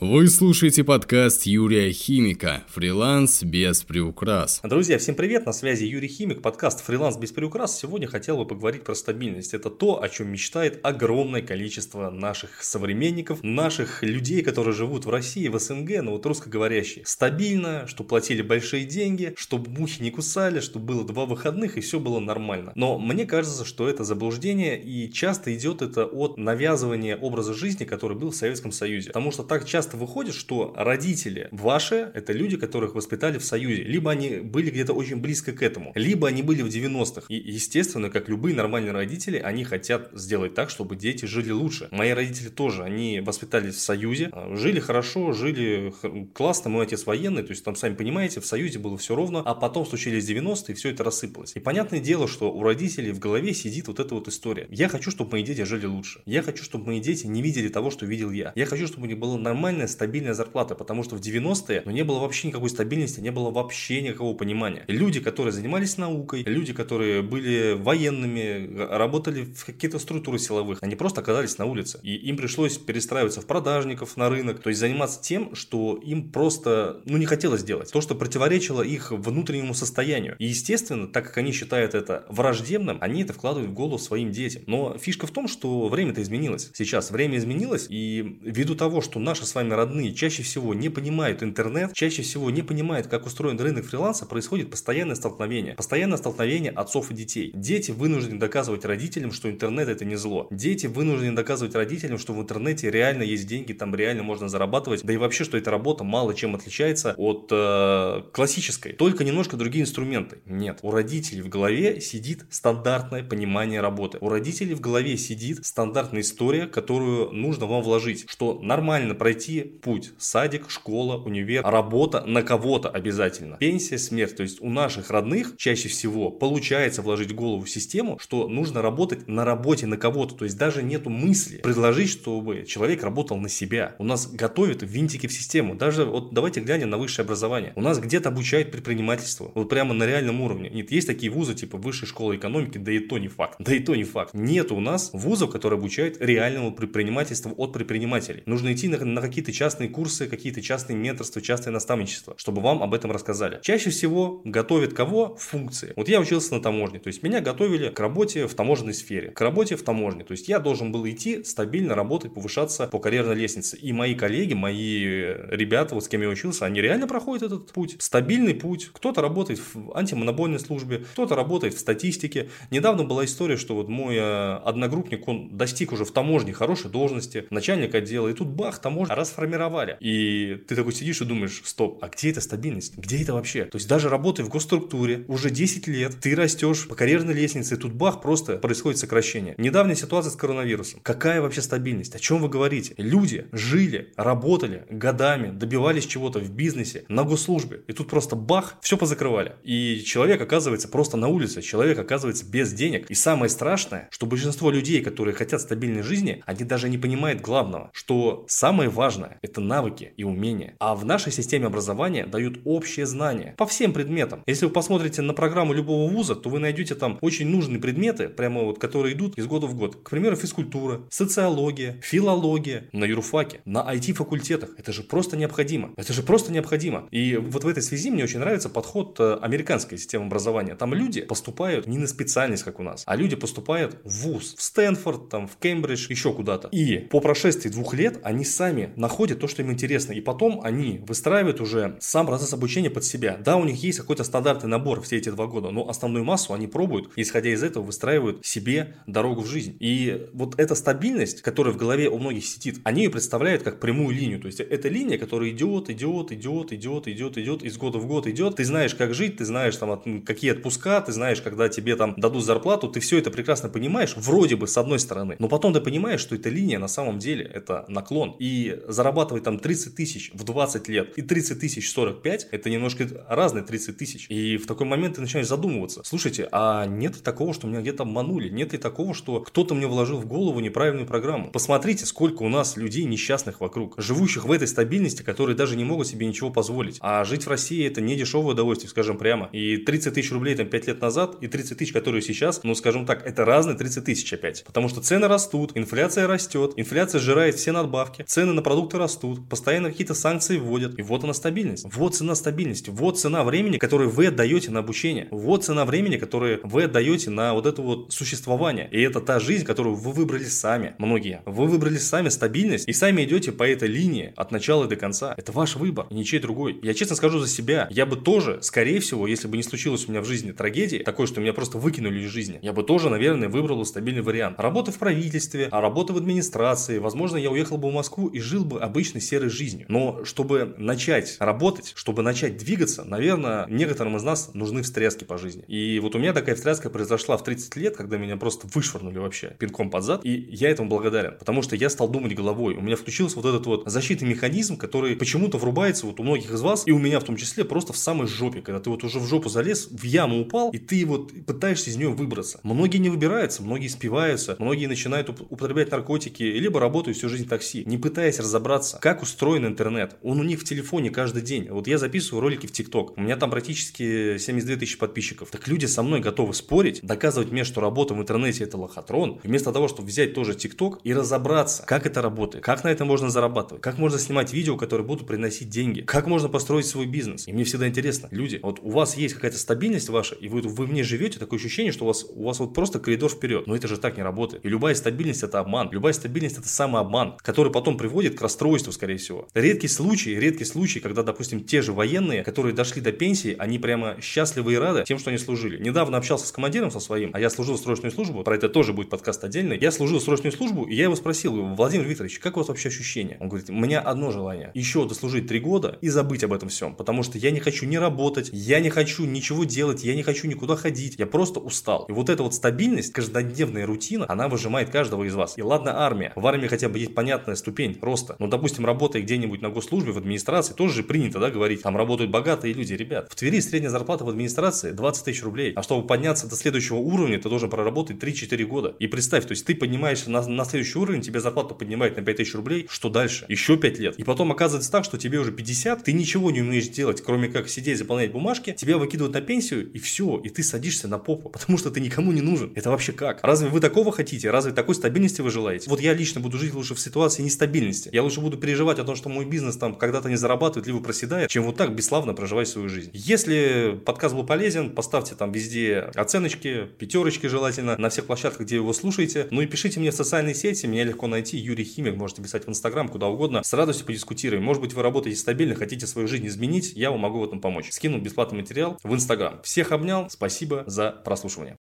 Вы слушаете подкаст Юрия Химика «Фриланс без приукрас». Друзья, всем привет, на связи Юрий Химик, подкаст «Фриланс без приукрас». Сегодня хотел бы поговорить про стабильность. Это то, о чем мечтает огромное количество наших современников, наших людей, которые живут в России, в СНГ, но вот русскоговорящие. Стабильно, что платили большие деньги, чтобы мухи не кусали, чтобы было два выходных и все было нормально. Но мне кажется, что это заблуждение и часто идет это от навязывания образа жизни, который был в Советском Союзе. Потому что так часто часто выходит, что родители ваши – это люди, которых воспитали в Союзе. Либо они были где-то очень близко к этому, либо они были в 90-х. И, естественно, как любые нормальные родители, они хотят сделать так, чтобы дети жили лучше. Мои родители тоже, они воспитались в Союзе, а, жили хорошо, жили классно. Мой отец военный, то есть там, сами понимаете, в Союзе было все ровно, а потом случились 90-е, и все это рассыпалось. И понятное дело, что у родителей в голове сидит вот эта вот история. Я хочу, чтобы мои дети жили лучше. Я хочу, чтобы мои дети не видели того, что видел я. Я хочу, чтобы у них было нормально нормальная стабильная зарплата, потому что в 90-е ну, не было вообще никакой стабильности, не было вообще никакого понимания. Люди, которые занимались наукой, люди, которые были военными, работали в какие-то структуры силовых, они просто оказались на улице. И им пришлось перестраиваться в продажников, на рынок, то есть заниматься тем, что им просто ну, не хотелось делать. То, что противоречило их внутреннему состоянию. И, естественно, так как они считают это враждебным, они это вкладывают в голову своим детям. Но фишка в том, что время-то изменилось. Сейчас время изменилось, и ввиду того, что наша с вами сами родные чаще всего не понимают интернет, чаще всего не понимают, как устроен рынок фриланса, происходит постоянное столкновение. Постоянное столкновение отцов и детей. Дети вынуждены доказывать родителям, что интернет это не зло. Дети вынуждены доказывать родителям, что в интернете реально есть деньги, там реально можно зарабатывать. Да и вообще, что эта работа мало чем отличается от э, классической. Только немножко другие инструменты. Нет. У родителей в голове сидит стандартное понимание работы. У родителей в голове сидит стандартная история, которую нужно вам вложить. Что нормально пройти путь. Садик, школа, универ, работа на кого-то обязательно. Пенсия, смерть. То есть у наших родных чаще всего получается вложить голову в систему, что нужно работать на работе на кого-то. То есть даже нету мысли предложить, чтобы человек работал на себя. У нас готовят винтики в систему. Даже вот давайте глянем на высшее образование. У нас где-то обучают предпринимательство. Вот прямо на реальном уровне. Нет, есть такие вузы типа высшей школы экономики, да и то не факт. Да и то не факт. Нет у нас вузов, которые обучают реальному предпринимательству от предпринимателей. Нужно идти на, на какие-то какие-то частные курсы, какие-то частные менторства, частное наставничество, чтобы вам об этом рассказали. Чаще всего готовят кого? Функции. Вот я учился на таможне, то есть меня готовили к работе в таможенной сфере, к работе в таможне. То есть я должен был идти стабильно работать, повышаться по карьерной лестнице. И мои коллеги, мои ребята, вот с кем я учился, они реально проходят этот путь. Стабильный путь. Кто-то работает в антимонопольной службе, кто-то работает в статистике. Недавно была история, что вот мой э, одногруппник, он достиг уже в таможне хорошей должности, начальник отдела, и тут бах, таможня расформировали. И ты такой сидишь и думаешь, стоп, а где эта стабильность? Где это вообще? То есть даже работая в госструктуре уже 10 лет, ты растешь по карьерной лестнице, и тут бах, просто происходит сокращение. Недавняя ситуация с коронавирусом. Какая вообще стабильность? О чем вы говорите? Люди жили, работали годами, добивались чего-то в бизнесе, на госслужбе. И тут просто бах, все позакрывали. И человек оказывается просто на улице, человек оказывается без денег. И самое страшное, что большинство людей, которые хотят стабильной жизни, они даже не понимают главного, что самое важное важное – это навыки и умения. А в нашей системе образования дают общие знания по всем предметам. Если вы посмотрите на программу любого вуза, то вы найдете там очень нужные предметы, прямо вот, которые идут из года в год. К примеру, физкультура, социология, филология на юрфаке, на IT-факультетах. Это же просто необходимо. Это же просто необходимо. И вот в этой связи мне очень нравится подход э, американской системы образования. Там люди поступают не на специальность, как у нас, а люди поступают в вуз, в Стэнфорд, там, в Кембридж, еще куда-то. И по прошествии двух лет они сами находят находят то, что им интересно. И потом они выстраивают уже сам процесс обучения под себя. Да, у них есть какой-то стандартный набор все эти два года, но основную массу они пробуют, исходя из этого, выстраивают себе дорогу в жизнь. И вот эта стабильность, которая в голове у многих сидит, они ее представляют как прямую линию. То есть это линия, которая идет, идет, идет, идет, идет, идет, из года в год идет. Ты знаешь, как жить, ты знаешь, там, какие отпуска, ты знаешь, когда тебе там дадут зарплату, ты все это прекрасно понимаешь, вроде бы с одной стороны. Но потом ты понимаешь, что эта линия на самом деле это наклон. И зарабатывать там 30 тысяч в 20 лет и 30 тысяч 45, это немножко разные 30 тысяч. И в такой момент ты начинаешь задумываться. Слушайте, а нет ли такого, что меня где-то обманули? Нет ли такого, что кто-то мне вложил в голову неправильную программу? Посмотрите, сколько у нас людей несчастных вокруг, живущих в этой стабильности, которые даже не могут себе ничего позволить. А жить в России это не дешевое удовольствие, скажем прямо. И 30 тысяч рублей там 5 лет назад и 30 тысяч, которые сейчас, ну скажем так, это разные 30 тысяч опять. Потому что цены растут, инфляция растет, инфляция сжирает все надбавки, цены на продукты обороты растут, постоянно какие-то санкции вводят. И вот она стабильность. Вот цена стабильности. Вот цена времени, которое вы отдаете на обучение. Вот цена времени, которое вы отдаете на вот это вот существование. И это та жизнь, которую вы выбрали сами. Многие. Вы выбрали сами стабильность и сами идете по этой линии от начала до конца. Это ваш выбор, и ничей другой. Я честно скажу за себя, я бы тоже, скорее всего, если бы не случилось у меня в жизни трагедии, такое, что меня просто выкинули из жизни, я бы тоже, наверное, выбрал стабильный вариант. Работа в правительстве, а работа в администрации. Возможно, я уехал бы в Москву и жил бы обычной серой жизнью. Но чтобы начать работать, чтобы начать двигаться, наверное, некоторым из нас нужны встряски по жизни. И вот у меня такая встряска произошла в 30 лет, когда меня просто вышвырнули вообще пинком под зад. И я этому благодарен, потому что я стал думать головой. У меня включился вот этот вот защитный механизм, который почему-то врубается вот у многих из вас, и у меня в том числе, просто в самой жопе, когда ты вот уже в жопу залез, в яму упал, и ты вот пытаешься из нее выбраться. Многие не выбираются, многие спиваются, многие начинают употреблять наркотики, либо работают всю жизнь в такси, не пытаясь разобраться, как устроен интернет. Он у них в телефоне каждый день. Вот я записываю ролики в ТикТок, у меня там практически 72 тысячи подписчиков. Так люди со мной готовы спорить, доказывать мне, что работа в интернете это лохотрон, вместо того, чтобы взять тоже ТикТок и разобраться, как это работает, как на этом можно зарабатывать, как можно снимать видео, которые будут приносить деньги, как можно построить свой бизнес. И мне всегда интересно, люди, вот у вас есть какая-то стабильность ваша, и вы, вы в ней живете, такое ощущение, что у вас, у вас вот просто коридор вперед. Но это же так не работает. И любая стабильность это обман. Любая стабильность это самообман, который потом приводит к расстройству, скорее всего. Редкий случай, редкий случай, когда, допустим, те же военные, которые дошли до пенсии, они прямо счастливы и рады тем, что они служили. Недавно общался с командиром со своим, а я служил в срочную службу, про это тоже будет подкаст отдельный. Я служил в срочную службу, и я его спросил, Владимир Викторович, как у вас вообще ощущения? Он говорит, у меня одно желание, еще дослужить три года и забыть об этом всем, потому что я не хочу не работать, я не хочу ничего делать, я не хочу никуда ходить, я просто устал. И вот эта вот стабильность, каждодневная рутина, она выжимает каждого из вас. И ладно армия, в армии хотя бы есть понятная ступень роста, но, допустим, работая где-нибудь на госслужбе, в администрации, тоже же принято, да, говорить, там работают богатые люди, ребят. В Твери средняя зарплата в администрации 20 тысяч рублей, а чтобы подняться до следующего уровня, ты должен проработать 3-4 года. И представь, то есть ты поднимаешься на, на следующий уровень, тебе зарплату поднимает на 5 тысяч рублей, что дальше? Еще 5 лет. И потом оказывается так, что тебе уже 50, ты ничего не умеешь делать, кроме как сидеть, заполнять бумажки, тебя выкидывают на пенсию, и все, и ты садишься на попу, потому что ты никому не нужен. Это вообще как? Разве вы такого хотите? Разве такой стабильности вы желаете? Вот я лично буду жить лучше в ситуации нестабильности. Я лучше буду переживать о том, что мой бизнес там когда-то не зарабатывает, либо проседает, чем вот так бесславно проживать свою жизнь. Если подкаст был полезен, поставьте там везде оценочки, пятерочки желательно, на всех площадках, где его слушаете. Ну и пишите мне в социальные сети, меня легко найти, Юрий Химик, можете писать в Инстаграм, куда угодно. С радостью подискутируем. Может быть, вы работаете стабильно, хотите свою жизнь изменить, я вам могу в этом помочь. Скину бесплатный материал в Инстаграм. Всех обнял, спасибо за прослушивание.